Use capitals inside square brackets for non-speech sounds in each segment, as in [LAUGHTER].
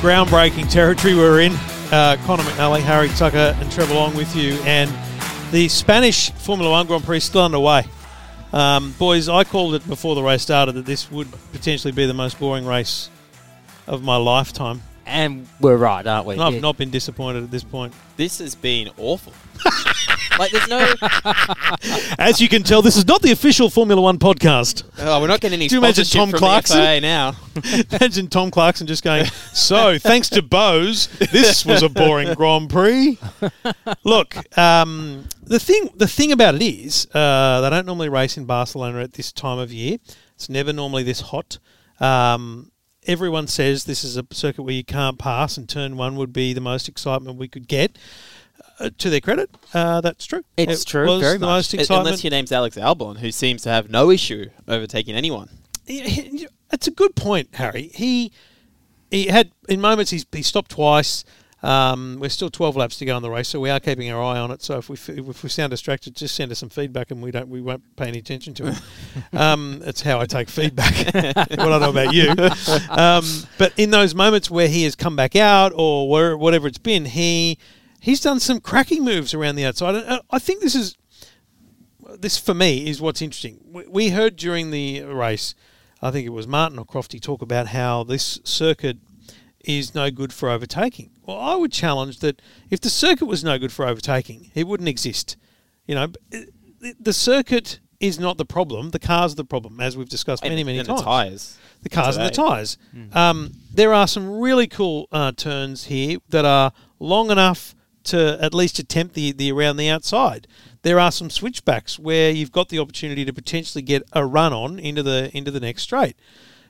groundbreaking territory we're in. Uh, Connor McNally, Harry Tucker, and Trevor Long with you. And the Spanish Formula One Grand Prix is still underway. Um, boys, I called it before the race started that this would potentially be the most boring race of my lifetime. And we're right, aren't we? And I've Yeah. not been disappointed at this point. This has been awful. [LAUGHS] like, there's no. [LAUGHS] As you can tell, this is not the official Formula One podcast. Oh, we're not getting any Do you imagine Tom Clarkson? now. [LAUGHS] Imagine Tom Clarkson just going, So, thanks to Bose, this was a boring Grand Prix. Look, um, the thing the thing about it is, uh, they don't normally race in Barcelona at this time of year. It's never normally this hot. Um, everyone says this is a circuit where you can't pass, and turn one would be the most excitement we could get. Uh, to their credit, uh, that's true. It's It true, very much. most Unless your name's Alex Albon, who seems to have no issue overtaking anyone. It's a good point, Harry. He he had in moments he's he stopped twice. Um, we're still 12 laps to go in the race, so we are keeping our eye on it. So if we f- if we sound distracted, just send us some feedback, and we don't we won't pay any attention to it. [LAUGHS] um, that's how I take feedback. [LAUGHS] what I know about you. Um, but in those moments where he has come back out or where, whatever it's been, he he's done some cracking moves around the outside. And I think this is this for me is what's interesting. We, heard during the race, I think it was Martin or Crofty talk about how this circuit is no good for overtaking. Well, I would challenge that if the circuit was no good for overtaking, it wouldn't exist. You know, the- circuit is not the problem. The cars are the problem, as we've discussed many, many and times the tyres. the cars and the today. tyres. Um, there are some really cool uh, turns here that are long enough to at least attempt the, the around the outside. There are some switchbacks where you've got the opportunity to potentially get a run on into the into the next straight.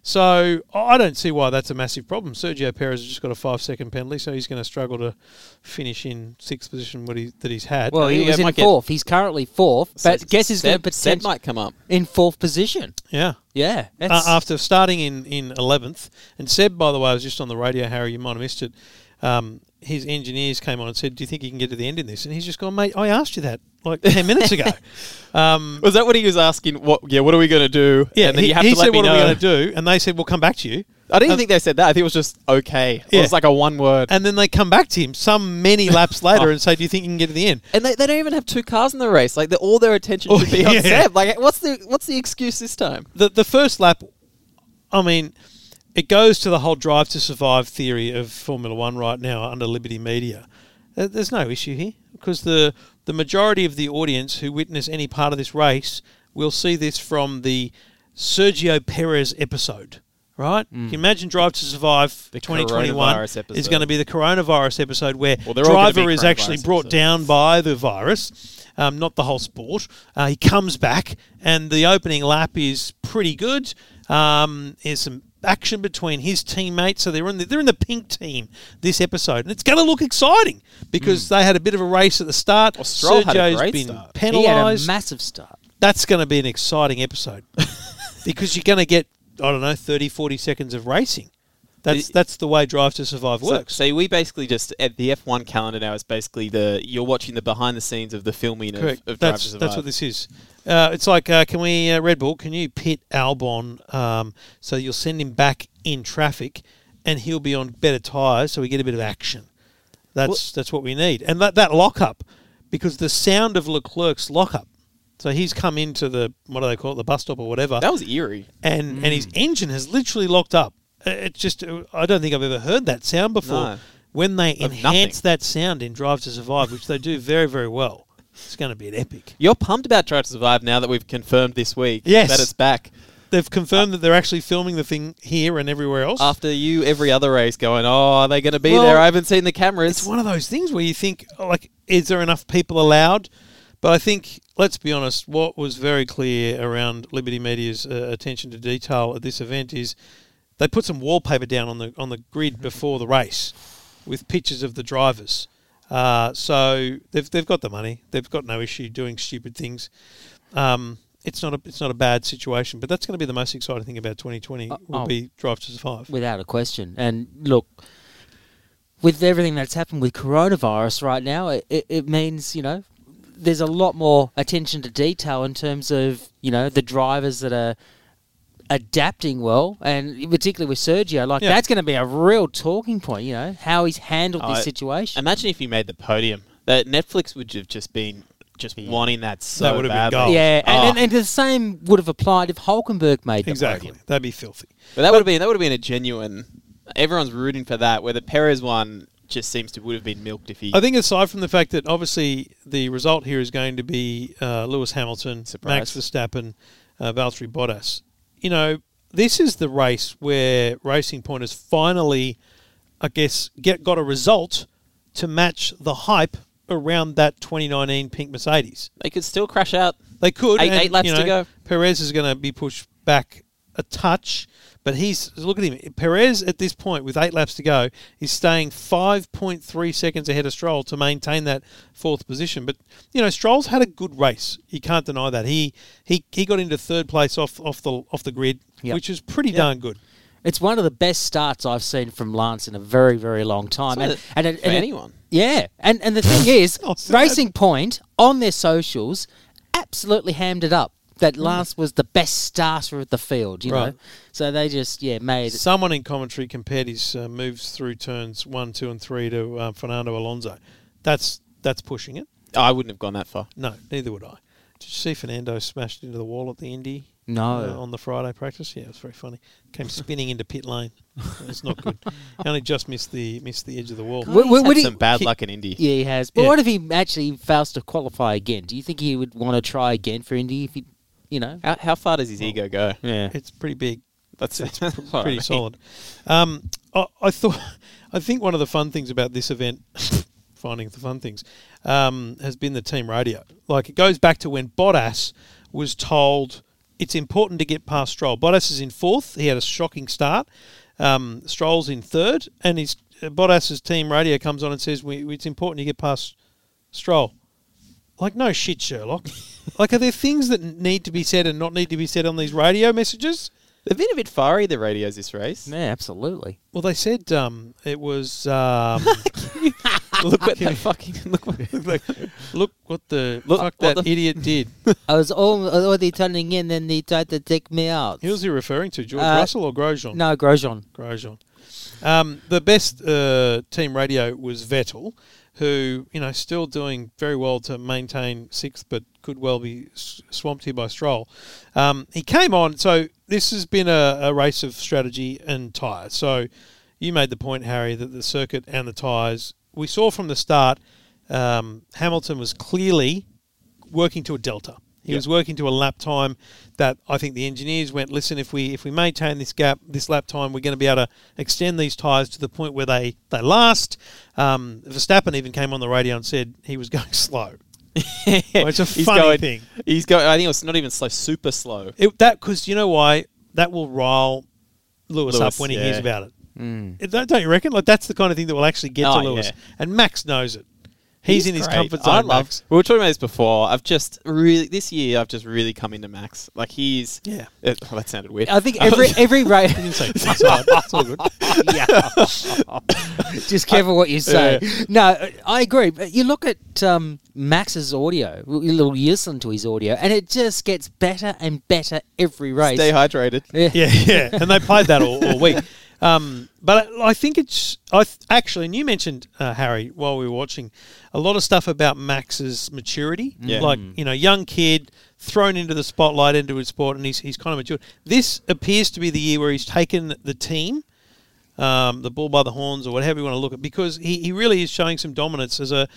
So I don't see why that's a massive problem. Sergio Perez has just got a five second penalty, so he's going to struggle to finish in sixth position what he, that he's had. Well, he Yeah, was in fourth. He's currently fourth, but guess who's going to Seb, Seb potentially might come up. in fourth position? yeah. Yeah, uh, after starting in in eleventh. And Seb, by the way, I was just on the radio. Harry, you might have missed it. Um, his engineers came on and said, "Do you think you can get to the end in this?" And he's just gone, "Mate, I asked you that like ten minutes ago." [LAUGHS] Um, Was that what he was asking? What? Yeah. What are we going to do? yeah, and then he, you have he to let said, "What know. are we going to do?" And they said, "We'll come back to you." I didn't Um, think they said that. I think it was just okay. Yeah. It was like a one word. And then they come back to him some many laps [LAUGHS] later and say, "Do you think you can get to the end?" And they, they don't even have two cars in the race. Like, they're- all their attention Oh, should be [LAUGHS] on yeah. Seb. Like, what's the what's the excuse this time? the the first lap, I mean, it goes to the whole drive to survive theory of Formula One right now under Liberty Media. There's no issue here because the the majority of the audience who witness any part of this race will see this from the Sergio Perez episode. Right? Can you imagine Drive to Survive The 2021 coronavirus is going to be the coronavirus episode where Well, they're all gonna driver is actually brought episodes. down by the virus, um, not the whole sport. Uh, he comes back, and the opening lap is pretty good. Um, there's some action between his teammates, so they're in the, they're in the pink team this episode, and it's going to look exciting because hmm. they had a bit of a race at the start. Well, Stroll had a been start. he had a penalised. massive start. That's going to be an exciting episode [LAUGHS] because you're going to get I don't know 30, 40 seconds of racing. That's The- that's the way Drive to Survive works. so we basically just at the F1 calendar now is basically the you're watching the behind the scenes of the filming of, Correct. of Drive that's to that's Survive. what this is. Uh, it's like, uh, can we uh, Red Bull? Can you pit Albon um, so you'll send him back in traffic, and he'll be on better tyres, so we get a bit of action. That's that's what we need, and that that lockup, because the sound of Leclerc's lockup. So he's come into the what do they call it, the bus stop or whatever, That was eerie. and and his engine has literally locked up. Uh, It's just uh, I don't think I've ever heard that sound before. No. When they Of enhance nothing. that sound in Drive to Survive, which they do very very well, it's going to be an epic. You're pumped about Drive to Survive now that we've confirmed this week Yes. that it's back. They've confirmed that they're actually filming the thing here and everywhere else. After you, every other race going, oh, are they going to be Well, there? I haven't seen the cameras. it's one of those things where you think, oh, like, is there enough people allowed? But I think, let's be honest, what was very clear around Liberty Media's uh, attention to detail at this event is they put some wallpaper down on the on the grid before the race with pictures of the drivers. Uh, so they've they've got the money. They've got no issue doing stupid things. Um, it's not a it's not a bad situation, but that's going to be the most exciting thing about 2020 Uh, will oh. be Drive to Survive. without a question. And look, with everything that's happened with coronavirus right now, it, it, it means you know there's a lot more attention to detail in terms of you know the drivers that are adapting well, and particularly with Sergio, like Yeah. that's going to be a real talking point. You know how he's handled I- this situation. Imagine if he made the podium. That Netflix would have just been just wanting that so That would have been badly. gold. yeah, and, Oh. and, and the same would have applied if Hulkenberg made the Exactly. podium. That'd be filthy. But that would have been that would have been a genuine. Everyone's rooting for that. Where the Perez one just seems to would have been milked if he. I think aside from the fact that obviously the result here is going to be uh, Lewis Hamilton, Surprise. Max Verstappen, uh, Valtteri Bottas. You know, this is the race where Racing Point has finally, I guess, get got a result to match the hype around that 2019 pink Mercedes. they could still crash out. They could. Eight- and, eight laps you to go. Perez is going to be pushed back a touch, but he's look at him. Perez at this point with eight laps to go is staying 5.3 seconds ahead of Stroll to maintain that fourth position. But you know, Stroll's had a good race. You can't deny that. He he, he got into third place off off the off the grid, Yep. which is pretty darn good. It's one of the best starts I've seen from Lance in a very, very long time. It's And, not and, it- for and it- anyone. yeah, and and the thing [LAUGHS] is, Oh. Racing Point on their socials absolutely hammed it up that Hmm. Lance was the best starter of the field. You know, so they just yeah made Someone in commentary compared his uh, moves through turns one, two, and three to uh, Fernando Alonso. That's that's pushing it. I wouldn't have gone that far. No, neither would I. Did you see Fernando smashed into the wall at the Indy? No. uh, on the Friday practice. Yeah, it was very funny. Came spinning into pit lane. It's not good. He only just missed the missed the edge of the wall. Would- He's would- had he- some bad he- luck in Indy. Yeah, he has. But Yeah. what if he actually fails to qualify again? Do you think he would want to try again for Indy if he, you know? How, how far does his ego go? Yeah. It's pretty big. That's, It's that's pr- I pretty mean. solid. Um, I, I thought, [LAUGHS] I think one of the fun things about this event, [LAUGHS] finding the fun things, um, has been the team radio. Like it goes back to when Bottas was told it's important to get past Stroll. Bottas is in fourth. He had a shocking start. Um, Stroll's in third, and his uh, Bottas's team radio comes on and says we, it's important to get past Stroll. Like no shit, Sherlock. like are there things that need to be said and not need to be said on these radio messages? They've been a bit fiery, the radios, this race. Yeah, absolutely. Well, they said um, it was. Um, [LAUGHS] look what that fucking [LAUGHS] look what, like, look what the Look fuck what that the- idiot [LAUGHS] did. I was all already turning in, then they tried to take me out. Who was he referring to? George Uh, Russell or Grosjean? No, Grosjean. Grosjean. Um, the best uh, team radio was Vettel, who you know still doing very well to maintain sixth, but could well be swamped here by Stroll. Um, he came on, so this has been a, a race of strategy and tyres. So you made the point, Harry, that the circuit and the tyres. We saw from the start, um, Hamilton was clearly working to a delta. He Yep. was working to a lap time that I think the engineers went, listen, if we if we maintain this gap, this lap time, we're going to be able to extend these tyres to the point where they they last. Um, Verstappen even came on the radio and said he was [LAUGHS] going slow. [LAUGHS] Well, it's a He's funny going- thing. He's going. I think it was not even slow, super slow. It, that because you know why that will rile Lewis, Lewis, up when he hears about it. Mm. Don't don't you reckon? Like that's the kind of thing that will actually get Oh, to Lewis, yeah. and Max knows it. He's, in his great. comfort I zone. love. Max. We were talking about this before. I've just really this year. I've just really come into Max. Like he's. Yeah. Uh, oh, that sounded weird. I think every [LAUGHS] every race. It's all right. It's all good. [LAUGHS] yeah. Just careful what you say. No, I agree. But you look at um, Max's audio. You listen to his audio, and it just gets better and better every race. Stay hydrated. Yeah. yeah, yeah, and they played that all, all week. [LAUGHS] Um, but I, think it's I th- actually, and you mentioned uh, Harry while we were watching a lot of stuff about Max's maturity. Yeah. like you know, young kid thrown into the spotlight into his sport, and he's he's kind of matured. This appears to be the year where he's taken the team. Um, the bull by the horns, or whatever you want to look at, because he, he really is showing some dominance as a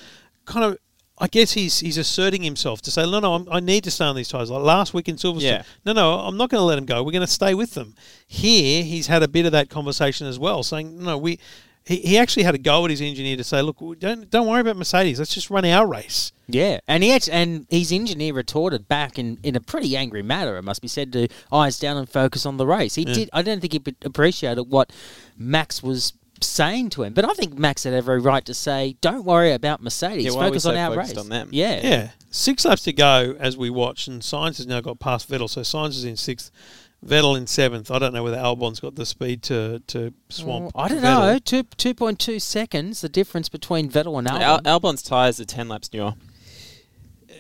kind of I guess he's he's asserting himself to say, no, no, I'm, I need to stay on these ties. Like last week in Silverstone, Yeah. no, no, I'm not going to let him go. We're going to stay with them. Here, he's had a bit of that conversation as well, saying, no, we. He, he actually had a go at his engineer to say, look, don't don't worry about Mercedes. Let's just run our race. Yeah, and he and his engineer retorted back in, in a pretty angry manner. It must be said to eyes down and focus on the race. He did. I don't think he appreciated what Max was saying to him, but I think Max had every right to say, "Don't worry about Mercedes. Yeah, why are focus so on our focused race." on them? Yeah, Yeah, six laps to go as we watch, and Sainz has now got past Vettel. So Sainz is in sixth, Vettel in seventh. I don't know whether Albon's got the speed to to swamp. I don't Vettel. know. Two two point two seconds. The difference between Vettel and Albon. Al- Albon's tires are ten laps newer.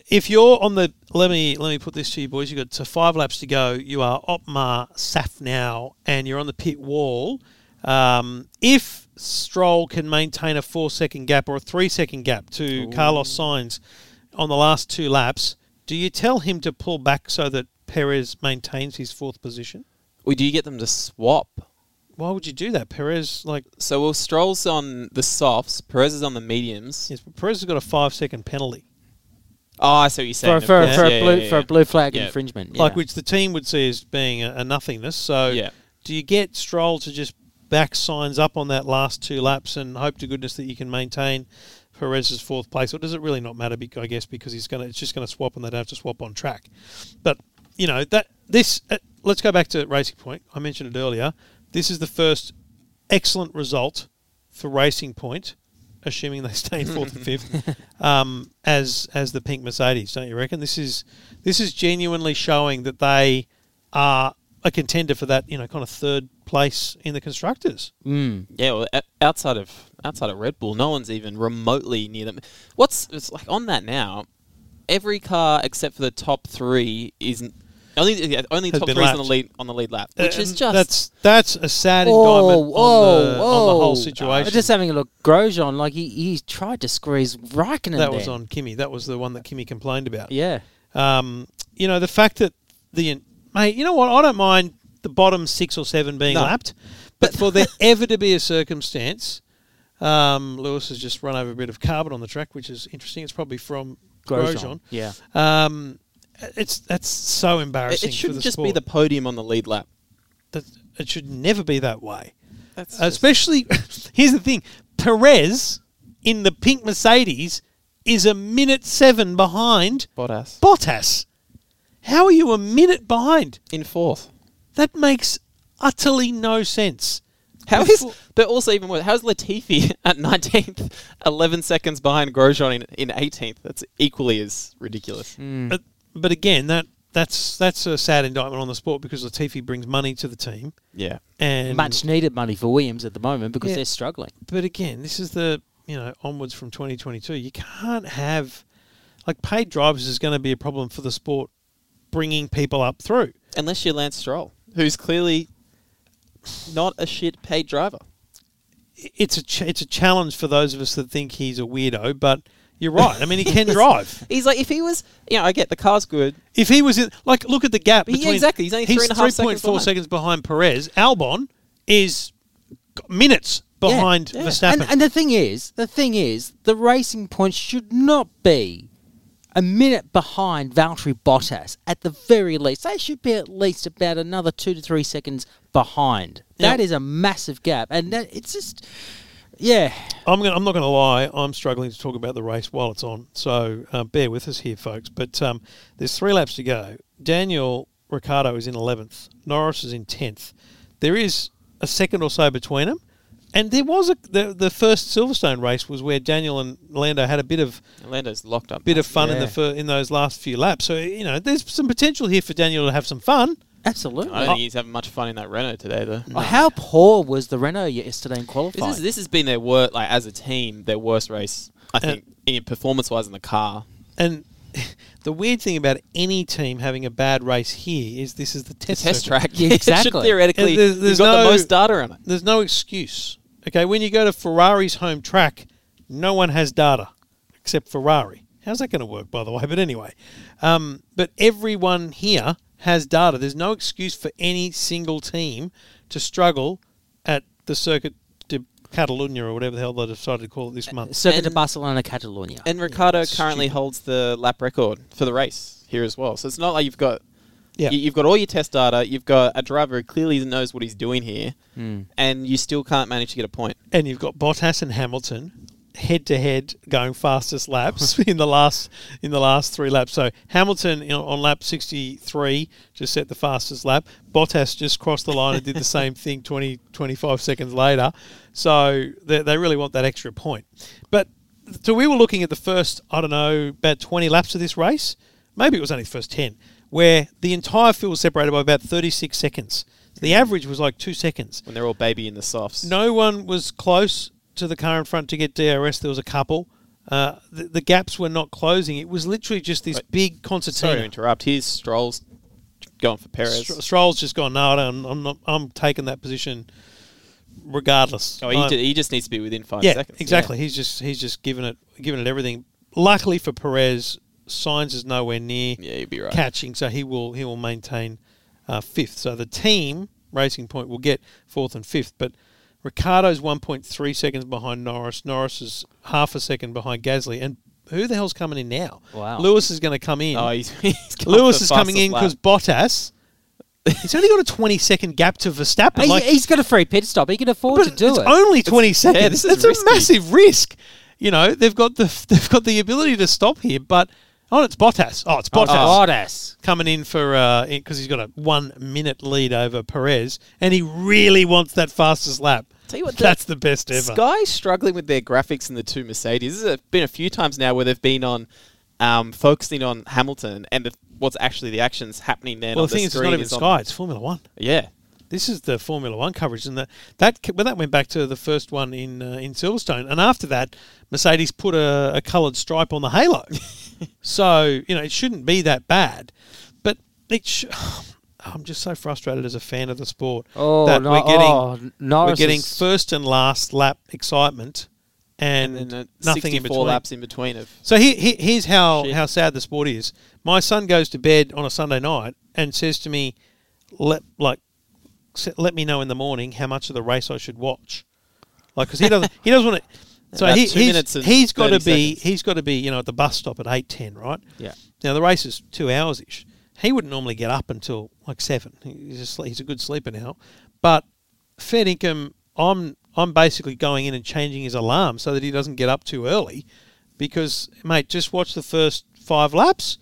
if you're on the let me let me put this to you boys. you've got to five laps to go. You are Otmar Szafnauer, and you're on the pit wall. Um, if Stroll can maintain a four second gap or a three second gap to Carlos Sainz on the last two laps, do you tell him to pull back so that Perez maintains his fourth position? Or do you get them to swap? Why would you do that? Perez, like, So well, Stroll's on the softs, Perez is on the mediums. yes, but Perez has got a five second penalty, Oh, I see what you're saying. For, for, of course. for, Yeah, a yeah, blue, yeah, for a blue flag Yeah. infringement. like which the team would see as being a, a nothingness. So, Yeah. do you get Stroll to just back Sainz up on that last two laps and hope to goodness that you can maintain Perez's fourth place, or does it really not matter? Because I guess because he's gonna, it's just going to swap and they don't have to swap on track. But you know that this. Uh, let's go back to Racing Point. I mentioned it earlier. This is the first excellent result for Racing Point, assuming they [LAUGHS] stay in fourth and fifth, [LAUGHS] um, as as the pink Mercedes. Don't you reckon? This is this is genuinely showing that they are a contender for that. You know, kind of third place in the constructors. Mm. Yeah, well, outside of outside of Red Bull, no one's even remotely near them. What's it's like on that now? Every car except for the top three is n- only yeah, only top three is on the lead on the lead lap, which is just that's that's a sad Whoa, indictment whoa, on, the, on the whoa. whole Uh, situation. just having a look, Grosjean, like he, he tried to squeeze Raikkonen that was on Kimi. That was the one that Kimi complained about. Yeah. Um, you know, the fact that the mate, you know what? I don't mind the bottom six or seven being No. lapped, [LAUGHS] but for there ever to be a circumstance, um, Lewis has just run over a bit of carbon on the track, which is interesting. It's probably from Grosjean. Yeah. Um, it's that's so embarrassing. it for shouldn't just sport. be the podium on the lead lap. That it should never be that way. That's Especially, [LAUGHS] here's the thing: Perez in the pink Mercedes is a minute seven behind Bottas Bottas. How are you a minute behind? in fourth. That makes utterly no sense. How is? But also even worse, how's Latifi [LAUGHS] at 19th, 11 seconds behind Grosjean in, in 18th? That's equally as ridiculous. Hmm. But, but again, that that's that's a sad indictment on the sport because Latifi brings money to the team, Yeah. and Much needed money for Williams at the moment because Yeah. they're struggling. But again, this is the you know onwards from 2022. You can't have like paid drivers is going to be a problem for the sport, bringing people up through. Unless you're Lance Stroll, who's clearly not a shit paid driver. It's a ch- it's a challenge for those of us that think he's a weirdo. But you're right. I mean, he can [LAUGHS] drive. He's like, if he was, you know, I get the car's good. If he was in, like, look at the gap between. Yeah, exactly. He's only three and a half seconds 3.4 behind. seconds behind Perez. Albon is minutes behind yeah. Verstappen. And, and the thing is, the thing is, the racing point should not be a minute behind Valtteri Bottas at the very least. They should be at least about another two to three seconds behind. That Yeah. is a massive gap, and that, it's just, yeah. I'm gonna, I'm not going to lie. I'm struggling to talk about the race while it's on. So uh, bear with us here, folks. But um, there's three laps to go. Daniel Ricciardo is in 11th. Norris is in 10th. There is a second or so between them. And there was a the, the first Silverstone race was where Daniel and Lando had a bit of Lando's locked up. bit of fun in the Yeah. fir- in those last few laps. So you know, there's some potential here for Daniel to have some fun. Absolutely. I don't think he's having much fun in that Renault today, though. Oh, How poor was the Renault yesterday in qualifying? This is this has been their worst, like as a team, their worst race. I think in performance wise in the car. And [LAUGHS] the weird thing about any team having a bad race here is this is the The test, test track, Yeah, [LAUGHS] It should exactly. theoretically, And there's- there's you've got no- the most data on it. There's no excuse. Okay, when you go to Ferrari's home track, no one has data except Ferrari. How's that going to work, by the way? [LAUGHS] But anyway, um, but everyone here has data. There's no excuse for any single team to struggle at the Circuit de Catalunya or whatever the hell they decided to call it this month. Circuit de And- Barcelona, Catalonia. And Ricciardo it's currently stupid. holds the lap record for the race here as well. So it's not like you've got Yeah. you, you've got all your test data. You've got a driver who clearly knows what he's doing here, Hmm. and you still can't manage to get a point. and you've got Bottas and Hamilton head to head going fastest laps [LAUGHS] in the last in the last three laps. So Hamilton you know, on lap 63 just set the fastest lap. Bottas just crossed the line and did the [LAUGHS] same thing 20 25 seconds later. So they, they really want that extra point. But so we were looking at the first I don't know about 20 laps of this race. Maybe it was only the first 10 where the entire field was separated by about 36 seconds. The average was like 2 seconds. When they're all baby in the softs. No one was close to the car in front to get DRS. There was a couple. Uh, the, the gaps were not closing. It was literally just this Wait, big Sorry to concertina. interrupt. Here's Stroll's going for Perez. Stro- Stroll's just gone. No, I don't, I'm not. I'm taking that position, regardless. oh, he, I'm- he just needs to be within five yeah, seconds. exactly. He's just he's just given it given it everything. Luckily for Perez, Sainz is nowhere near Yeah, you'd be right. catching, so he will he will maintain uh, fifth. So the team Racing Point will get fourth and fifth, but Ricciardo's 1.3 seconds behind Norris. Norris is half a second behind Gasly, and who the hell's coming in now? Wow. Lewis is going to come in. Oh, he's, [LAUGHS] he's Lewis is coming in because Bottas. He's only got a 20 second gap to Verstappen. He, like, he's got a free pit stop. He can afford but to do it's it. only 20 seconds. this is That's risky. a massive risk. You know, they've got the [LAUGHS] they've got the ability to stop here, but oh, it's Bottas. Oh, it's Bottas Bottas. coming in for because he's got a one minute lead over Perez, and he really wants that fastest lap. Tell you what, the- that's the best ever. Sky struggling with their graphics in the two Mercedes. There's been a few times now where they've been on um, focusing on Hamilton and the, what's actually the actions happening there. well, on the thing is, it's not even is on- Sky; it's Formula One. Yeah, This is the Formula One coverage, and that that when that went back to the first one in uh, in Silverstone, and after that, Mercedes put a, a coloured stripe on the halo. [LAUGHS] so you know it shouldn't be that bad, but it. Sh- [SIGHS] I'm just so frustrated as a fan of the sport Oh, that no, we're getting oh, Norris we're getting first and last lap excitement, and, and then uh, nothing in between. laps in between of. So here, here, here's how, Shit. how sad the sport is. My son goes to bed on a Sunday night and says to me, "Let like, let me know in the morning how much of the race I should watch." Like, because he doesn't, he doesn't want to. [LAUGHS] So About he, he's, he's got to be seconds. he's got to be you know at the bus stop at eight ten right. Yeah. Now the race is two hours ish. He wouldn't normally get up until like seven. He's a, he's a good sleeper now, but fair income. I'm I'm basically going in and changing his alarm so that he doesn't get up too early, because mate, just watch the first five laps,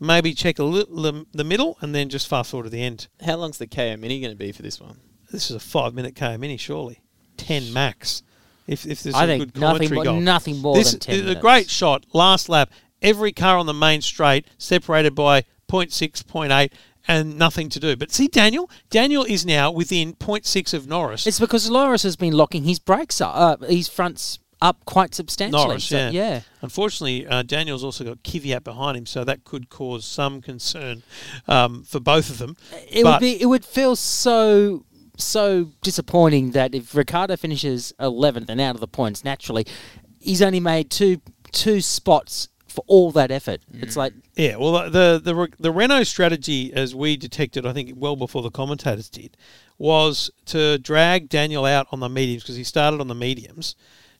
maybe check a li- the, the middle, and then just fast forward to the end. How long's the KO Mini going to be for this one? This is a five minute K mini, surely ten max. If if there's I a good nothing commentary more, goal. nothing more this than ten is minutes. a great shot. Last lap, every car on the main straight separated by 0.6, 0.8, and nothing to do. But see, Daniel, Daniel is now within 0.6 of Norris. It's because Norris has been locking his brakes up, uh, his fronts up quite substantially. Norris, So, yeah. yeah. Unfortunately, uh, Daniel's also got Kvyat behind him, so that could cause some concern um, for both of them. It But- would be. It would feel so so disappointing that if Ricciardo finishes eleventh and out of the points naturally, he's only made two two spots for all that effort. It's like Yeah, well, the the the Renault strategy, as we detected, I think well before the commentators did, was to drag Daniel out on the mediums because he started on the mediums,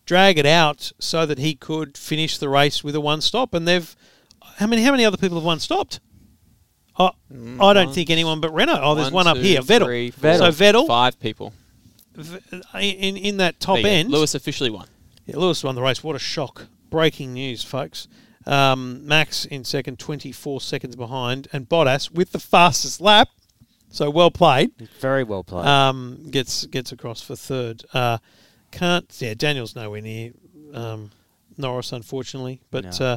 drag it out so that he could finish the race with a one stop. And they've how many how many other people have one stopped? Oh, I don't one, think anyone but Renault. Oh, there's one, up two, here, Vettel. three, Vettel. So Vettel Five people. v- in in that top There end. Lewis officially won. Yeah, Lewis won the race. What a shock. Breaking news, folks. Um, Max in second, 24 seconds behind, and Bottas with the fastest lap. So well played. very well played. Um, gets gets across for third. Uh, can't. Yeah, Daniel's nowhere near um, Norris, unfortunately. But No. uh,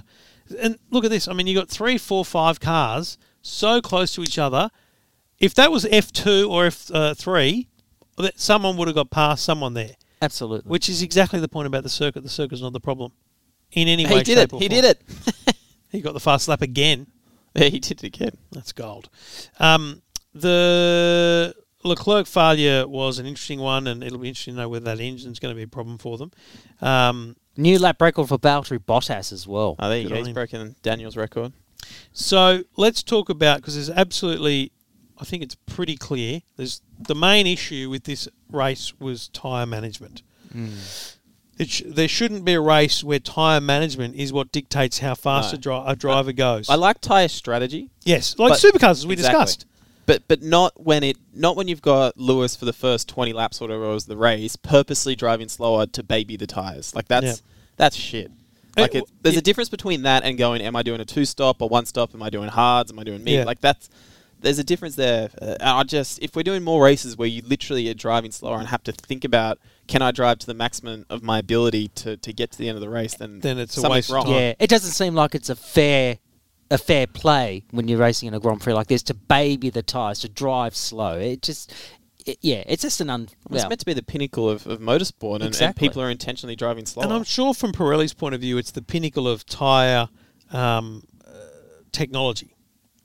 and look at this. I mean, you got three, four, five cars so close to each other. If that was F two or F uh, three, that someone would have got past someone there. Absolutely. Which is exactly the point about the circuit. The circuit's not the problem in any way. He did it. He did it. He got the fast lap again. Yeah, he did it again. That's gold. Um, the Leclerc failure was an interesting one, and it'll be interesting to know whether that engine's going to be a problem for them. Um, New lap record for Valtteri Bottas as well. Oh, there you Good go. on He's him. broken Daniel's record. so let's talk about because there's absolutely, I think it's pretty clear. There's the main issue with this race was tyre management. It sh- there shouldn't be a race where tyre management is what dictates how fast No. a, dri- a driver goes. I like tyre strategy, yes, like supercars as we Exactly. discussed. but but not when it not when you've got Lewis for the first twenty laps or whatever was the race, purposely driving slower to baby the tires. Like that's Yeah. that's shit. Like it, there's yeah. a difference between that and going, am I doing a two stop or one stop? Am I doing hards? Am I doing mid? Yeah. Like that's there's a difference there. Uh, I just if we're doing more races where you literally are driving slower and have to think about can I drive to the maximum of my ability to, to get to the end of the race, then Then it's a something's waste of wrong. time. Yeah, it doesn't seem like it's a fair a fair play when you're racing in a Grand Prix like this to baby the tyres, to drive slow. It just it- yeah, it's just an un. It's meant to be the pinnacle of, of motorsport, and, and people are intentionally driving slow. And I'm sure from Pirelli's point of view, it's the pinnacle of tyre um, uh, technology,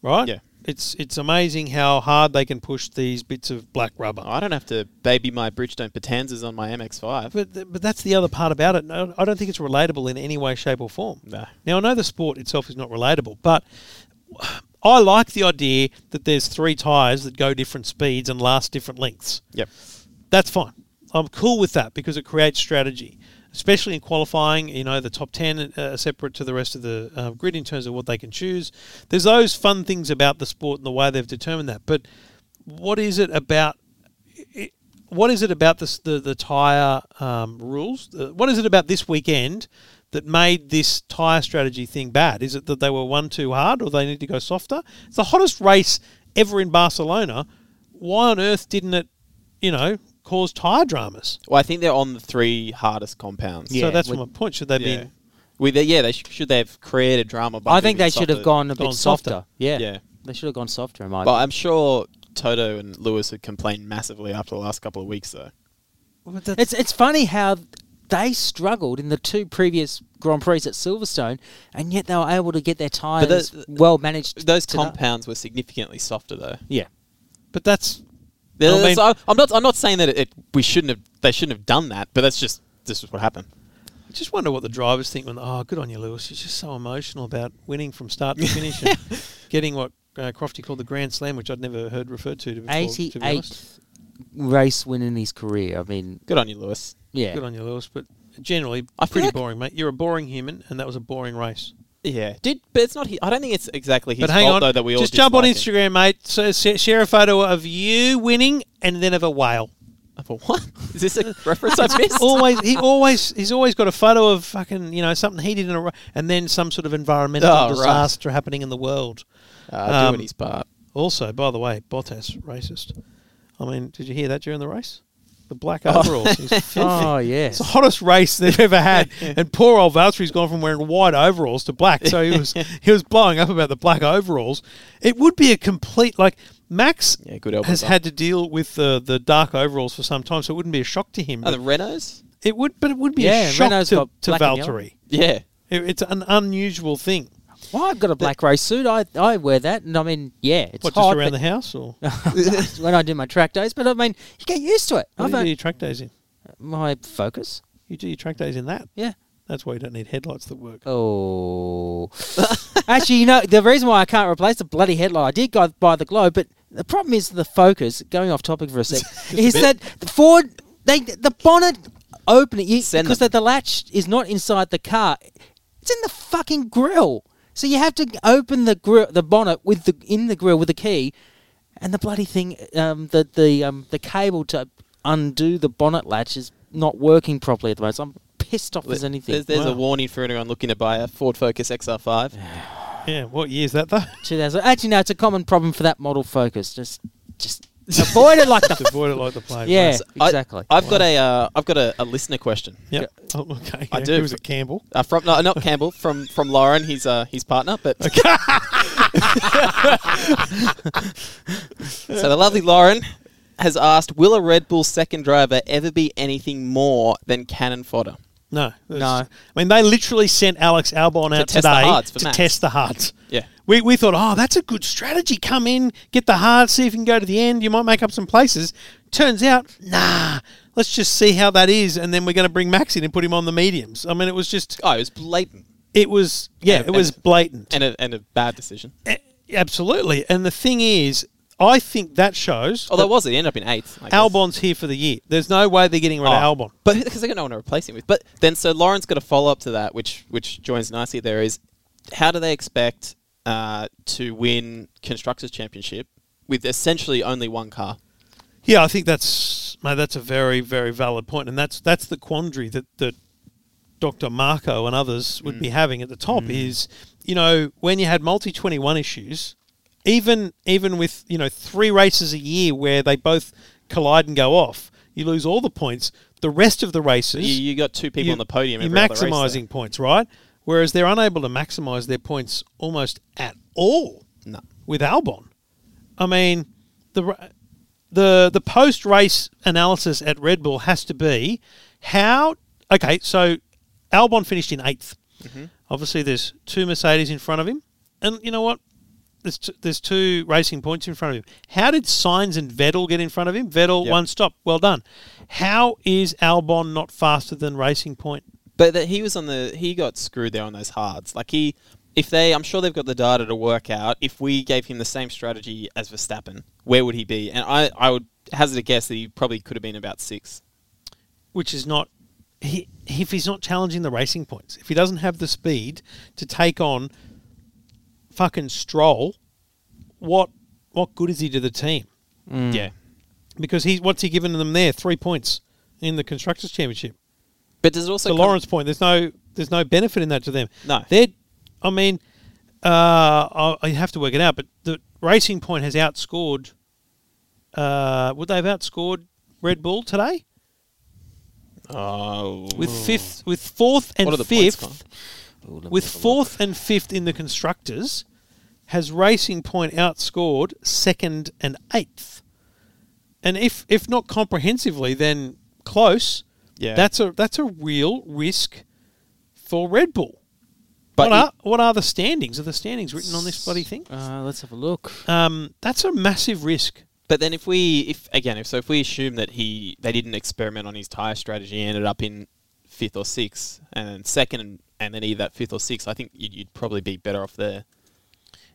right? Yeah. It's it's amazing how hard they can push these bits of black rubber. I don't have to baby my Bridgestone Potenzas on my MX-5. But th- but that's the other part about it. No, I don't think it's relatable in any way, shape, or form. No. Now I know the sport itself is not relatable, but I like the idea that there's three tyres that go different speeds and last different lengths. Yep. That's fine. I'm cool with that because it creates strategy, especially in qualifying. You know, the top 10 are separate to the rest of the uh, grid in terms of what they can choose. There's those fun things about the sport and the way they've determined that. But what is it about? It, what is it about this, the the tire um, rules? Uh, what is it about this weekend that made this tire strategy thing bad? Is it that they were one too hard, or they need to go softer? It's the hottest race ever in Barcelona. Why on earth didn't it, you know, cause tire dramas? Well, I think they're on the three hardest compounds. Yeah, so that's with- my point. Should they Yeah. be? We, they, yeah, they sh- should they have created drama by I think they should have gone a Gone bit softer. softer. Yeah, Yeah. they should have gone softer. In my But I'm sure Toto and Lewis had complained massively after the last couple of weeks, though. Well, It's it's funny how they struggled in the two previous Grand Prix at Silverstone, and yet they were able to get their tyres the- well managed. Those to that. compounds were significantly softer, though. yeah. but that's Yeah, I that's- mean- I, am not. I'm not saying that it, it. We shouldn't have. They shouldn't have done that. But that's just. This is what happened. I just wonder what the drivers think when, oh, good on you, Lewis. You're just so emotional about winning from start to finish and [LAUGHS] getting what uh, Crofty called the Grand Slam, which I'd never heard referred to before. to be honest. 88th race win in his career. I mean, Good on you, Lewis. yeah. Good on you, Lewis. But generally, I feel pretty like- boring, mate. You're a boring human, and that was a boring race. Yeah, did but it's not. He, I don't think it's exactly his but hang fault on, though that we all just jump on dislike. Instagram, mate. So sh- share a photo of you winning, and then of a whale. For what? Is this a [LAUGHS] reference I missed? always, he always, he's always got a photo of fucking, you know, something he did in a, and then some sort of environmental Oh, right. disaster happening in the world. Uh, Um, doing his part. Also, by the way, Bottas racist. I mean, did you hear that during the race? The black Oh. overalls. He's filthy. Oh It's the hottest race they've ever had, [LAUGHS] and poor old Valtteri's gone from wearing white overalls to black. So he was [LAUGHS] he was blowing up about the black overalls. It would be a complete like Max Yeah, good has up. had to deal with the the dark overalls for some time, so it wouldn't be a shock to him. Oh, but the Renaults. it would, but it would be Yeah, a shock Renault's to, got to black and yellow. Valtteri. Yeah, It, it's an unusual thing. Well, I've got a black race suit. I I wear that, and I mean, yeah, it's what hot just around the house, or [LAUGHS] when I do my track days. But I mean, you get used to it. what I've do you do your track days in? my focus. You do your track days in that. Yeah. That's why you don't need headlights that work. Oh, [LAUGHS] actually, you know the reason why I can't replace the bloody headlight. I did go buy the globe, but the problem is the focus. Going off topic for a sec, [LAUGHS] is bit. that the Ford they the bonnet opening because the, the latch is not inside the car; it's in the fucking grill. So you have to open the grill, the bonnet with the in the grill with the key, and the bloody thing, um, the the um, the cable to undo the bonnet latch is not working properly at the moment. So I'm pissed off as anything. There's, there's Wow. a warning for anyone looking to buy a Ford Focus XR5. [SIGHS] Yeah. What year is that though? 2000. Actually, no, it's a common problem for that model Focus. Just, just [LAUGHS] avoid it like the. [LAUGHS] avoid it like the plague. Yeah, Right. Exactly. I've got a uh, I've got a, a listener question Yep. Oh, okay. I do. Who was it Campbell? uh, from no, not Campbell from from Lauren, his uh, his partner, but [LAUGHS] okay. so the lovely Lauren has asked, will a Red Bull second driver ever be anything more than cannon fodder? No. No. I mean, they literally sent Alex Albon out test the today for to Max. test the hards. Yeah. We, we thought, oh, that's a good strategy. Come in, get the hards, see if you can go to the end. You might make up some places. Turns out, nah. Let's just see how that is, and then we're going to bring Max in and put him on the mediums. I mean, it was just, Oh, it was blatant it was, yeah, And- it was and- blatant. and a, and a bad decision. Absolutely. And the thing is, I think that shows Although that it was, it ended up in eighth. I guess. Albon's here for the year. There's no way they're getting rid Oh, of Albon. But because they're going to want to replace him with. But then, so Lauren's got a follow up to that, which which joins nicely. There is, how do they expect uh, to win constructors championship with essentially only one car? Yeah, I think that's mate, that's a very very valid point, and that's that's the quandary that that Dr. Marko and others would be having at the top is you know when you had multi twenty one issues, even even with you know three races a year where they both collide and go off, you lose all the points. The rest of the races, You, you got two people you- on the podium. You're every other race there. maximising points, right? Whereas they're unable to maximise their points almost at all No. with Albon. I mean, the the the post race analysis at Red Bull has to be how. Okay, so Albon finished in 8th Mm-hmm. Obviously, there's two Mercedes in front of him, and you know what? There's t- there's two racing points in front of him. How did Sainz and Vettel get in front of him? Vettel Yep. one stop. Well done. How is Albon not faster than Racing Point? But that he was on the he got screwed there on those hards. Like he, if they, I'm sure they've got the data to work out. If we gave him the same strategy as Verstappen, where would he be? And I, I would hazard a guess that he probably could have been about six. which is not he, if he's not challenging the racing points, if he doesn't have the speed to take on fucking Stroll, what what good is he to the team? Yeah. Because he's what's he given them there? Three points in the constructors championship. But there's also to come- Lauren's point, there's no there's no benefit in that to them. No. they're I mean, uh, I, I have to work it out, but the Racing Point has outscored. Uh, would they have outscored Red Bull today? Oh, with fifth, with fourth and What are the points, fifth, Ooh, with have look. fourth and fifth in the constructors, has Racing Point outscored second and eighth. And if if not comprehensively, then close. Yeah. that's a that's a real risk for Red Bull. But what it- are what are the standings? Are the standings written on this bloody thing? Uh, let's have a look. Um, that's a massive risk. But then if we, if again, if so, if we assume that he they didn't experiment on his tire strategy, and ended up in fifth or sixth, and then second, and, and then either that fifth or sixth, I think you'd, you'd probably be better off there.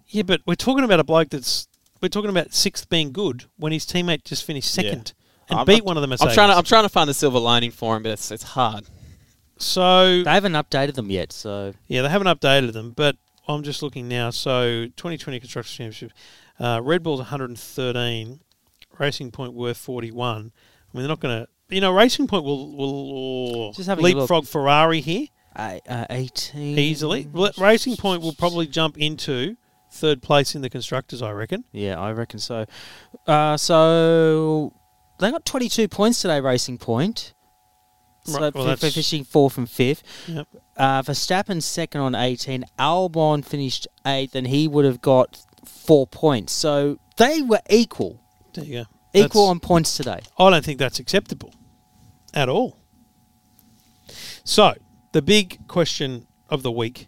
Yeah, but we're talking about a bloke that's we're talking about sixth being good when his teammate just finished second and I'm- beat I'm- one of the Mercedes. I'm trying to I'm trying to find the silver lining for him, but it's it's hard. so They haven't updated them yet, so Yeah, they haven't updated them, but I'm just looking now. So 2020 Construction Championship, uh, Red Bull's 113, Racing Point worth 41. I mean, they're not going to. You know, Racing Point will will Just having a look. leapfrog Ferrari here uh, uh, 18. easily. Well, Racing Point will probably jump into third place in the constructors, I reckon. Yeah, I reckon so. Uh, so they got 22 points today, Racing Point. So Right, well, for- for finishing fourth and fifth. Yep. Uh, Verstappen second on 18. Albon finished eighth, and he would have got four points. So they were equal, There you go. equal That's- on points today. I don't think that's acceptable at all. So, the big question of the week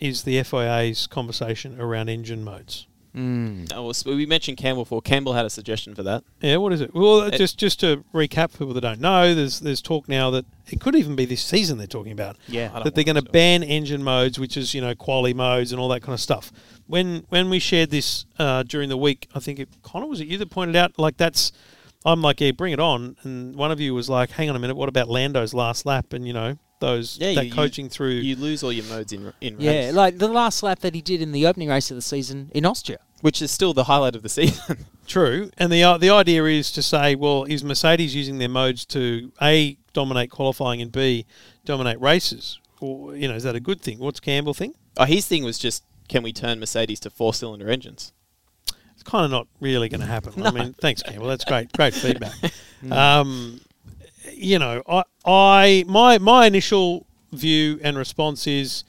is the FIA's conversation around engine modes. Mm. Oh, well, we mentioned Campbell before. Campbell had a suggestion for that. Yeah, what is it? Well, It- just just to recap for people that don't know, there's there's talk now that it could even be this season they're talking about Yeah. That they're going to to. ban engine modes, which is you know quality modes and all that kind of stuff. When when we shared this uh, during the week, I think it, Connor was it you that pointed out like that's. I'm like, yeah, bring it on, and one of you was like, hang on a minute, what about Lando's last lap and you know those Yeah, that you- coaching through. You lose all your modes in in Yeah, race, like the last lap that he did in the opening race of the season in Austria. which is still the highlight of the [LAUGHS] season. True, and the uh, the idea is to say, well, is Mercedes using their modes to a dominate qualifying and b dominate races, or you know, is that a good thing? What's Campbell think? oh, his thing was just, can we turn Mercedes to four cylinder engines? It's kind of not really going to happen. I [LAUGHS] mean, thanks, Campbell. That's great, great [LAUGHS] feedback. Um, you know, I, I my my initial view and response is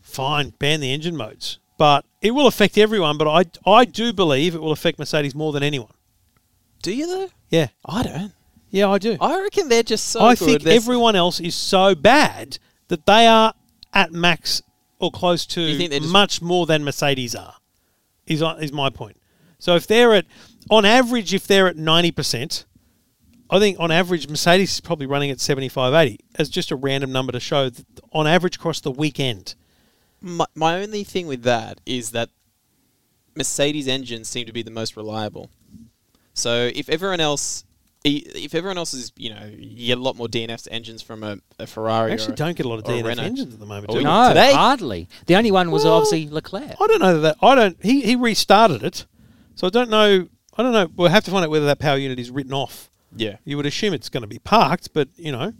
fine, ban the engine modes, but it will affect everyone. But I I do believe it will affect Mercedes more than anyone. Do you though? Yeah, I don't. yeah, I do. I reckon they're just so I good. think They're- everyone else is so bad that they are at max or close to You think they're just- much more than Mercedes are. Is uh, is my point. So if they're at on average, if they're at ninety percent, I think on average Mercedes is probably running at 75, 80 as just a random number to show that on average across the weekend. My, my only thing with that is that Mercedes engines seem to be the most reliable. So if everyone else, if everyone else is, you know, you get a lot more DNF engines from a, a Ferrari. I actually or, don't get a lot of or DNF Renault. engines at the moment. Do we we? No, today? hardly. The only one was Well, obviously Leclerc. I don't know that. I don't. He he restarted it, so I don't know. I don't know. We'll have to find out whether that power unit is written off. Yeah. You would assume it's going to be parked, but you know,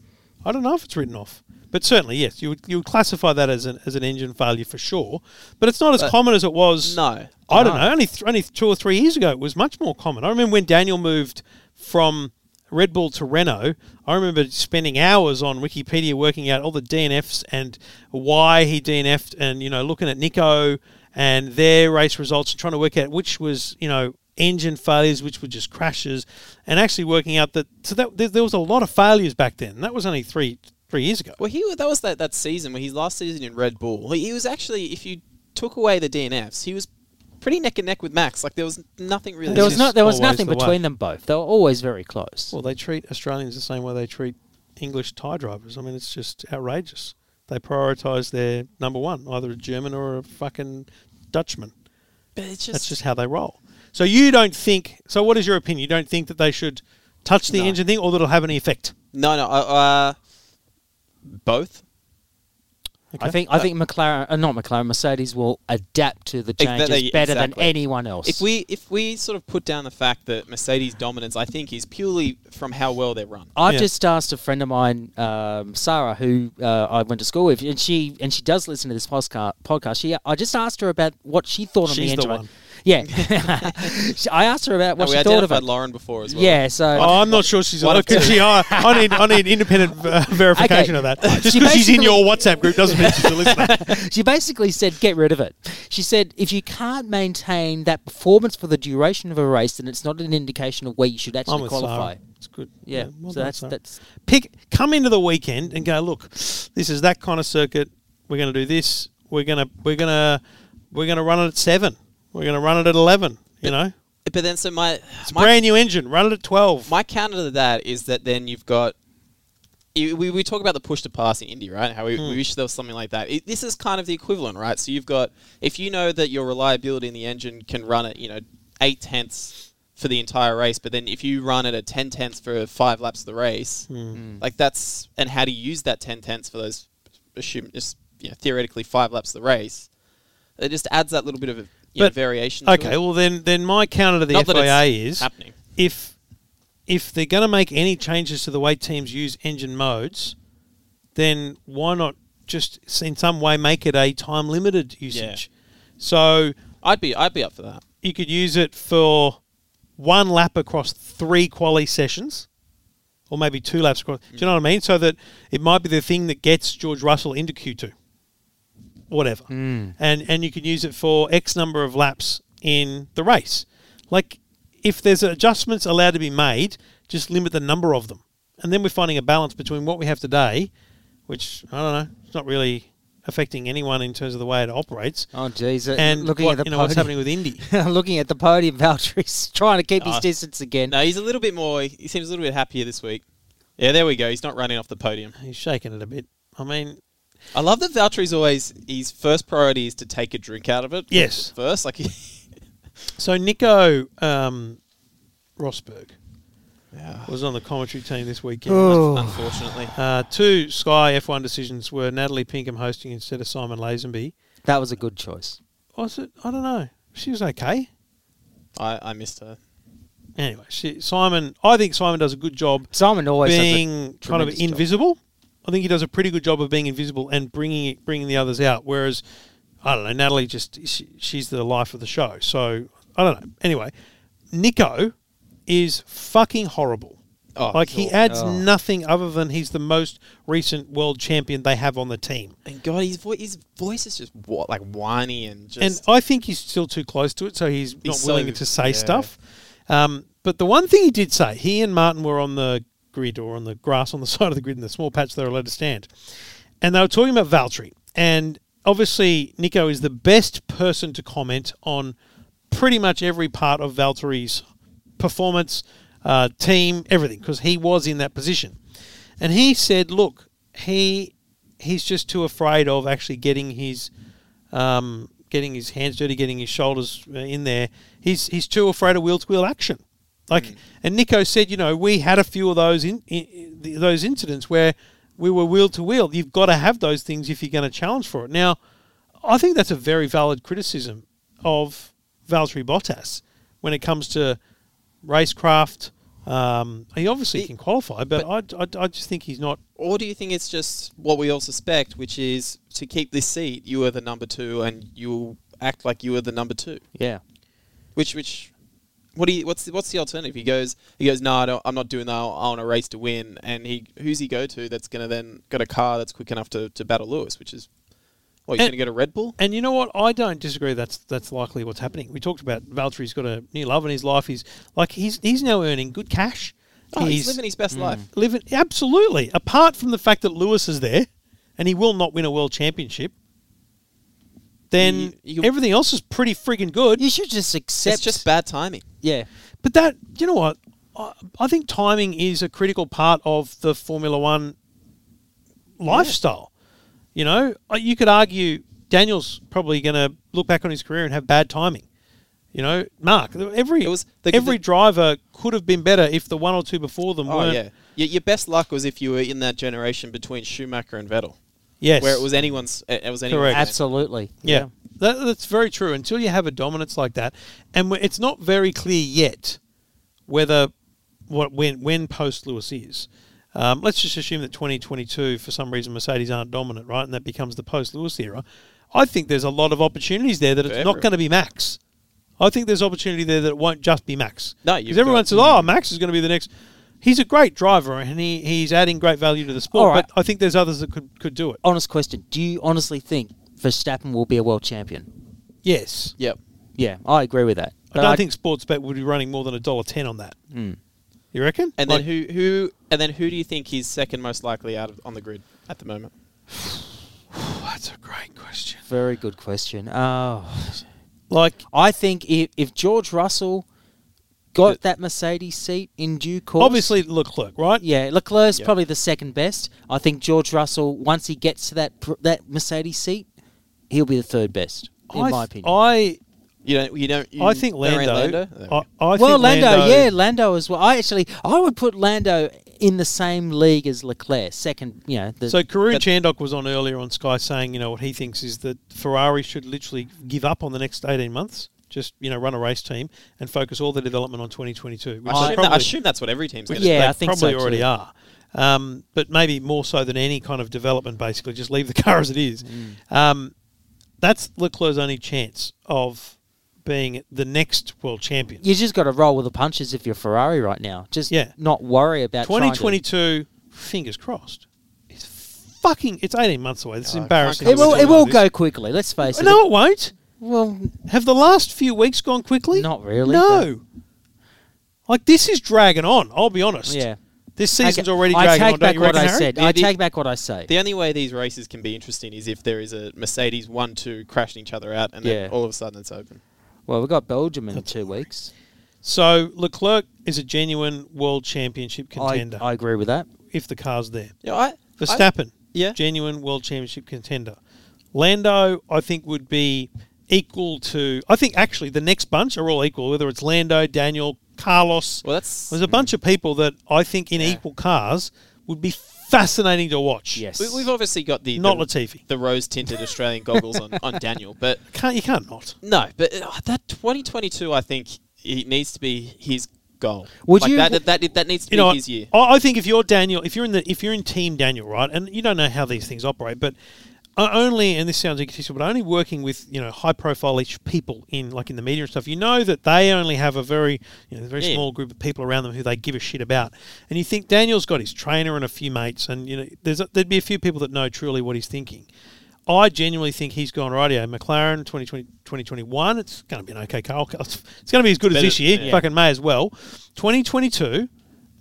I don't know if it's written off. But certainly, yes, you would you would classify that as an as an engine failure for sure. But it's not as But- common as it was. No. I don't No. know. Only th- only two or three years ago, it was much more common. I remember when Daniel moved from Red Bull to Renault. I remember spending hours on Wikipedia working out all the DNFs and why he DNF'd, and you know, looking at Nico and their race results and trying to work out which was you know engine failures, which were just crashes, and actually working out that so that there, there was a lot of failures back then. That was only three three years ago. Well, he that was that, that season where his last season in Red Bull. He, he was actually, if you took away the DNFs, he was pretty neck and neck with Max. Like there was nothing really. There was is no, there was nothing the way. between them both. They were always very close. Well, they treat Australians the same way they treat English Thai drivers. I mean, it's just outrageous. They prioritise their number one, either a German or a fucking Dutchman. but it's just, That's just how they roll. So you don't think? So what is your opinion? You don't think that they should touch the No. engine thing, or that it'll have any effect? no, no. Uh, uh, both. I think I think McLaren, uh, not McLaren, Mercedes will adapt to the Ex- changes they- better than anyone else. If we if we sort of put down the fact that Mercedes' dominance, I think, is purely from how well they run. I've Yeah. just asked a friend of mine, um, Sarah, who uh, I went to school with, and she and she does listen to this postca- podcast. She, I just asked her about what she thought on She's the the engine. one. Yeah, [LAUGHS] I asked her about what we she thought of it. Lauren before as well. Yeah, so Oh, I'm not sure she's one on of because two. she. I, I need I need independent uh, [LAUGHS] verification Okay. of that. Just She because she's in basically- your WhatsApp group doesn't mean she's a listener. [LAUGHS] she basically said, "Get rid of it." She said, "If you can't maintain that performance for the duration of a race, then it's not an indication of where you should I'm actually qualify." Sarah. It's good. Yeah, well so that's Sarah. that's pick come into the weekend and go look this is that kind of circuit we're going to do this we're going to we're going to we're going to run it at 7 we're going to run it at 11 you know But then, so my it's a my, brand new engine run it at 12 my counter to that is that then you've got. you- We, we talk about the push to pass in Indy, right? How we, Hmm. we wish there was something like that. It, this is kind of the equivalent, right? So you've got if you know that your reliability in the engine can run at you know eight tenths for the entire race, but then if you run it at ten tenths for five laps of the race, Hmm. like that's and how do you use that ten tenths for those assume just you know, theoretically five laps of the race? It just adds that little bit of know, But- variation. okay well then then my counter to the Not FIA is happening. if if they're going to make any changes to the way teams use engine modes then why not just in some way make it a time limited usage so I'd be I'd be up for that. you could use it for one lap across three quali sessions, or maybe two laps across. Do you know what I mean? So that it might be the thing that gets George Russell into Q two, whatever, and and you can use it for X number of laps in the race. Like if there's adjustments allowed to be made, just limit the number of them, and then we're finding a balance between what we have today, which I don't know, it's not really affecting anyone in terms of the way it operates. oh geez, uh, And looking what, at the you know what's podium, happening with Indy. [LAUGHS] looking at the podium, Valtteri's [LAUGHS] trying to keep his Oh. distance again. No, he's a little bit more. He seems a little bit happier this week. Yeah, there we go. He's not running off the podium. He's shaking it a bit. I mean, I love that Valtteri's always his first priority is to take a drink out of it. Yes. First, like [LAUGHS] so Nico um, Rosberg yeah. was on the commentary team this weekend. Oh. Unfortunately, Uh, two Sky F1 decisions were Natalie Pinkham hosting instead of Simon Lazenby. That was a good choice. Was it? I don't know. She was okay. I, I missed her. Anyway, she, Simon. I think Simon does a good job Simon always does a being kind of invisible. job. I think he does a pretty good job of being invisible and bringing it, bringing the others out. Whereas, I don't know, Natalie just she, she's the life of the show. So I don't know. Anyway, Nico is fucking horrible. Oh, like he adds Oh. nothing other than he's the most recent world champion they have on the team. And God, his voice, his voice is just what, like whiny and just. and I think he's still too close to it, so he's, not so- willing to say yeah. stuff. Um, but the one thing he did say, he and Martin were on the grid or on the grass on the [LAUGHS] side of the grid in the small patch they're allowed to stand, and they were talking about Valtteri. And obviously, Nico is the best person to comment on pretty much every part of Valtteri's performance, uh, team, everything, because he was in that position. And he said, "Look, he he's just too afraid of actually getting his um, getting his hands dirty, getting his shoulders uh, in there. He's he's too afraid of wheel to wheel action. Like, and Nico said, you know, we had a few of those in, in those incidents where we were wheel to wheel. You've got to have those things if you're going to challenge for it. Now, I think that's a very valid criticism of Valtteri Bottas when it comes to racecraft. Um, he obviously He- can qualify, but, I, I, I just think he's not. or do you think it's just what we all suspect, which is to keep this seat, you are the number two, and you'll act like you are the number two. Yeah. Which which what do you what's the, what's the alternative? He goes he goes no, I don't, I'm not doing that. I want a race to win. And he who's he go to that's going to then got a car that's quick enough to, to battle Lewis, which is Or he's And- going to get a Red Bull. And you know what? I don't disagree. That's that's likely what's happening. We talked about Valtteri's got a new love in his life. He's like he's he's now earning good cash. Oh, he's, living his best mm. life. living absolutely. Apart from the fact that Lewis is there, and he will not win a world championship, then You- you- everything else is pretty friggin' good. You should just accept. It's just bad timing. yeah. But that you know what? I, I think timing is a critical part of the Formula One lifestyle. You know, you could argue Daniel's probably going to look back on his career and have bad timing. You know, Mark, every It was- the- every the- driver could have been better if the one or two before them Oh weren't. yeah. Your best luck was if you were in that generation between Schumacher and Vettel, Yes, where it was anyone's. It was anyone's. Correct. Absolutely. Yeah, That, that's very true. Until you have a dominance like that, and it's not very clear yet whether what when when post Lewis is. Um, let's just assume that 2022, for some reason, Mercedes aren't dominant, right? And that becomes the post Lewis era. I think there's a lot of opportunities there that it's everyone. not going to be Max. I think there's opportunity there that it won't just be Max. No, because everyone got- says, "Oh, Max is going to be the next." He's a great driver, and he, he's adding great value to the sport. All right. But I think there's others that could, could do it. Honest question. Do you honestly think Verstappen will be a world champion? Yes, Yep. Yeah, I agree with that. I don't think Sportsbet would be running more than a dollar ten on that. Mm. You reckon? And Like, then who who and then who do you think is second most likely out of, on the grid at the moment? [SIGHS] that's a great question. Very good question. Oh, Like, I think if, if George Russell got The- that Mercedes seat in due course, obviously Leclerc, right? yeah, Leclerc's Yeah. probably the second best. I think George Russell, once he gets to that that Mercedes seat, he'll be the third best, in I, my th- opinion. I You don't. You don't. You I think don't Lando. There I, go. I well, think Lando, yeah, Lando as well. I actually, I would put Lando in the same league as Leclerc, second. You know, the, So Karun Chandhok was on earlier on Sky saying, you know, what he thinks is that Ferrari should literally give up on the next eighteen months, just you know, run a race team and focus all the development on twenty twenty two. Which I, assume probably, I assume that's what every team's going to Yeah, they I think probably so already too. are. Um, but maybe more so than any kind of development, basically, just leave the [LAUGHS] car as it is. Mm. Um, that's Leclerc's only chance of being the next world champion. you just got to roll with the punches if you're Ferrari right now. Just Yeah. not worry about trying to- 2022, fingers crossed. It's fucking. It's 18 months away. This is Oh, embarrassing. It will. It will go quickly. Let's face it. No, it won't. Well, Have the last few weeks gone quickly? Not really, No. Like this is dragging on. I'll be honest. yeah. This season's I, already I dragging take on. back don't you what reckon, I Harry? said. The- I the- take back what I say. The only way these races can be interesting is if there is a Mercedes one-two crashing each other out, and Yeah. then all of a sudden it's open. well, we've got Belgium in two weeks. So Leclerc is a genuine world championship I, contender I agree with that. if the car's there. Yeah, I, I Verstappen, yeah. genuine world championship contender. Lando, I think, would be equal to. I think actually the next bunch are all equal. Whether it's Lando, Daniel, Carlos. Well, that's There's a bunch of people that I think in Yeah. equal cars would be fascinating to watch. Yes. we, we've obviously got the Not the, Latifi. the rose-tinted Australian goggles on, on Daniel, but [LAUGHS] Can't you can't not. no, but uh, that 2022, I think it needs to be his goal. Would Like you- That, that, that, that needs to you be know, his year. I, I think if you're Daniel, if you're in the if you're in Team Daniel, right, and you don't know how these things operate, but only, and this sounds egotistical, but only working with you know high profile each people in like in the media and stuff, you know that they only have a very you know very Yeah. small group of people around them who they give a shit about, and you think Daniel's got his trainer and a few mates, and you know there's a, there'd be a few people that know truly what he's thinking. I genuinely think he's gone rightio. McLaren 2020, 2021, it's going to be an okay car. It's, going to be as good as this year. yeah. Fucking may as well. 2022,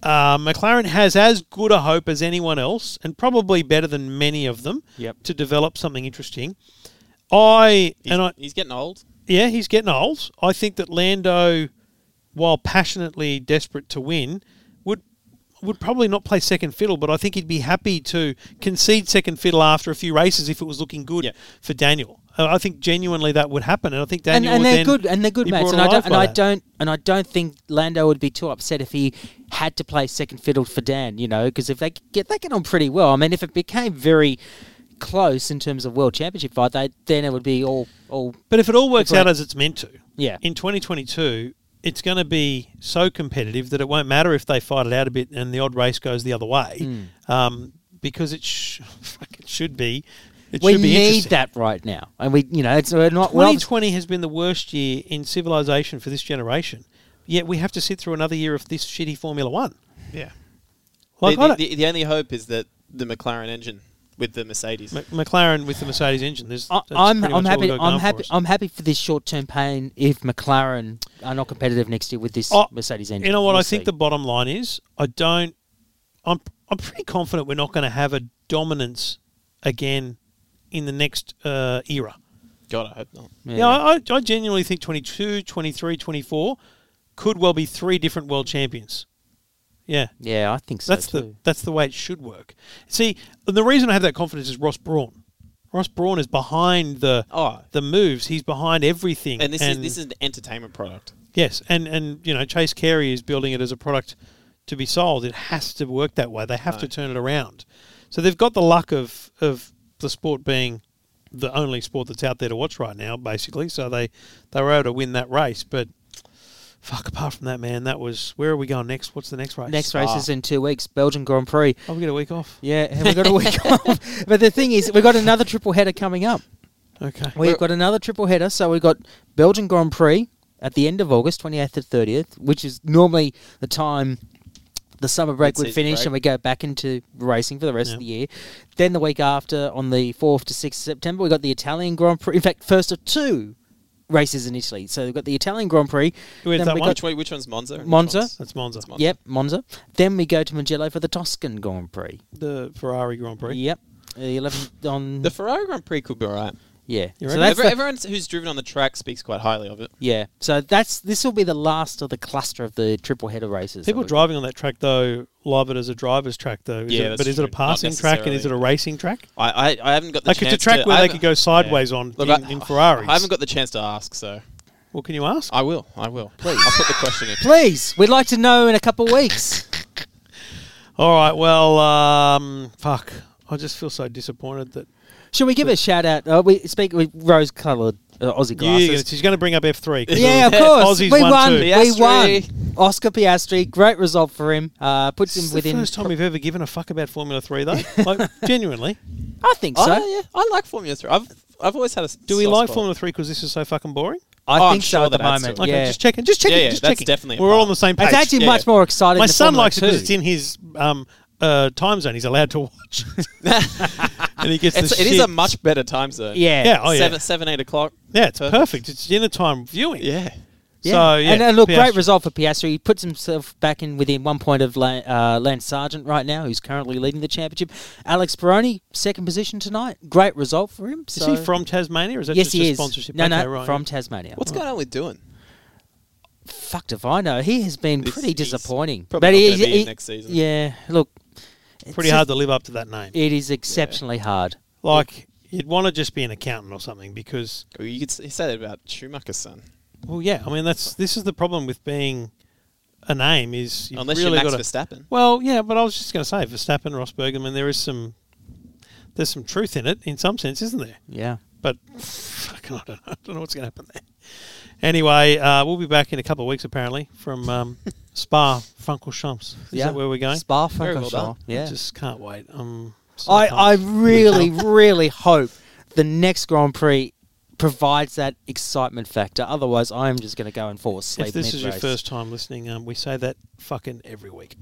uh, McLaren has as good a hope as anyone else, and probably better than many of them, Yep. to develop something interesting. I He's, and I, he's getting old. yeah, he's getting old. I think that Lando, while passionately desperate to win, would would probably not play second fiddle, but I think he'd be happy to concede second fiddle after a few races if it was looking good Yeah. for Daniel. I think genuinely that would happen, and I think And, Daniel and would they're good, and they're good mates. And I don't, and I that. don't, and I don't think Lando would be too upset if he had to play second fiddle for Dan. You know, because if they get they get on pretty well. I mean, if it became very close in terms of world championship fight, they, then it would be all all But if it all works out as it's meant to, yeah. in 2022, it's going to be so competitive that it won't matter if they fight it out a bit and the odd race goes the other way, Mm. um, because it, sh- [LAUGHS] fuck, it should be. It we should be need that right now, and we, you know, it's we're not. we're 2020 has been the worst year in civilization for this generation. Yet we have to sit through another year of this shitty Formula One. Yeah. Like, the, the, the only hope is that the McLaren engine with the Mercedes. M- McLaren with the Mercedes engine. There's, I, that's I'm I'm happy. I'm for happy. I'm happy for this short term pain if McLaren are not competitive next year with this Oh, Mercedes engine. You know what? We'll I think see. the bottom line is I don't. I'm I'm pretty confident we're not going to have a dominance again in the next uh, era. God, I hope not. Yeah, I, I genuinely think 22, 23, 24 could well be three different world champions. Yeah, yeah, I think so that's the that's the way it should work. See, and the reason I have that confidence is Ross Brawn. Ross Brawn is behind the Oh, the moves. He's behind everything. and this is this is an entertainment product. Yes, and and you know Chase Carey is building it as a product to be sold. It has to work that way. They have to turn it around. So they've got the luck of of the sport being the only sport that's out there to watch right now, basically. So they they were able to win that race. But fuck, apart from that, man, that was where are we going next? What's the next race? Next race Ah. is in two weeks, Belgian Grand Prix. Oh, we get a week off. Yeah, and we got a week [LAUGHS] off. But the thing is, we've got another triple header coming up. Okay. We've got another triple header. So we've got Belgian Grand Prix at the end of August, 28th to 30th, which is normally the time the summer break would finish break. and we go back into racing for the rest Yeah. of the year. Then the week after, on the 4th to 6th of September, we've got the Italian Grand Prix. In fact, first of two races in Italy. So we've got the Italian Grand Prix. Where's then that we one? Which? Which one's Monza? Monza. one's- That's Monza. It's Monza. Yep, Monza. Then we go to Mugello for the Tuscan Grand Prix. The Ferrari Grand Prix. Yep. The 11th on. The Ferrari Grand Prix could be alright. Yeah. You So reckon? that's Every, the- everyone who's driven on the track speaks quite highly of it. Yeah, so that's this will be the last of the cluster of the triple header races. People that we- driving on that track though love it as a driver's track though. Is Yeah, it, that's but is it a. Not passing track and is it a necessarily. racing track? I, I, I haven't got the Like chance it's a track to, where I they haven't- could go sideways yeah. on Look, in, I, in Ferraris. I haven't got the chance to ask, so Well, can you ask? I will. I will. Please. I'll put the question in. Please, we'd like to know in a couple of weeks. [LAUGHS] All right. Well, um, fuck. I just feel so disappointed that Should we give a shout out? Uh, we speak with rose-coloured uh, Aussie you, glasses. she's going to bring up F three. [LAUGHS] yeah, of [LAUGHS] course. Aussies we won won. We won. Oscar Piastri, great result for him. Uh, puts This him is the within. first time we've ever given a fuck about Formula Three, though. [LAUGHS] Like genuinely, I think so. Oh, yeah. I like Formula 3. I've, I've always had a do we like spot. Formula Three because this is so fucking boring? I Oh, I'm think so sure at the that moment. it. Okay, yeah, just checking, just checking, Yeah, yeah, just that's checking. definitely We're all on the same page. it's actually Yeah, much yeah. more exciting. My than son Formula likes it because it's in his um, uh, time zone. He's allowed to watch, [LAUGHS] and he gets It's, the it is shit. a much better time zone. Yeah, Yeah, oh yeah, Seven, seven, eight o'clock. yeah. It's Perfect. perfect. It's dinner time viewing. Yeah. Yeah. So yeah, and, and look, great result for Piastri. He puts himself back in within one point of La- uh, Lance Sargeant right now, who's currently leading the championship. Alex Peroni, second position tonight. Great result for him. Is he from Tasmania, or is that yes, just he a is. sponsorship? No, Okay, no, right, from. Tasmania. What's going on with doing? Fucked if I know. He has been This- pretty disappointing. Probably but not he, going to be he- in next season. yeah, look, it's pretty just- hard to live up to that name. It is exceptionally hard. Like you'd want to just be an accountant or something because, Well, You could s- say that about Schumacher's son. well, yeah. I mean, that's this is the problem with being a name is you've Unless really you're Max got to. Verstappen. Well, yeah, but I was just going to say Verstappen, Rosberg. I mean, there is some there's some truth in it in some sense, isn't there? Yeah. But fucking, I don't know, I don't know what's going to happen there. Anyway, uh, we'll be back in a couple of weeks apparently from um, [LAUGHS] Spa Francorchamps. Is yeah. that where we're going? Spa Very well Francorchamps. Yeah. I just can't wait. Um, so I, I pumped. really, really hope the next Grand Prix provides that excitement factor. Otherwise, I'm just going to go and fall asleep. if this is your first time listening, um, we say that fucking every week.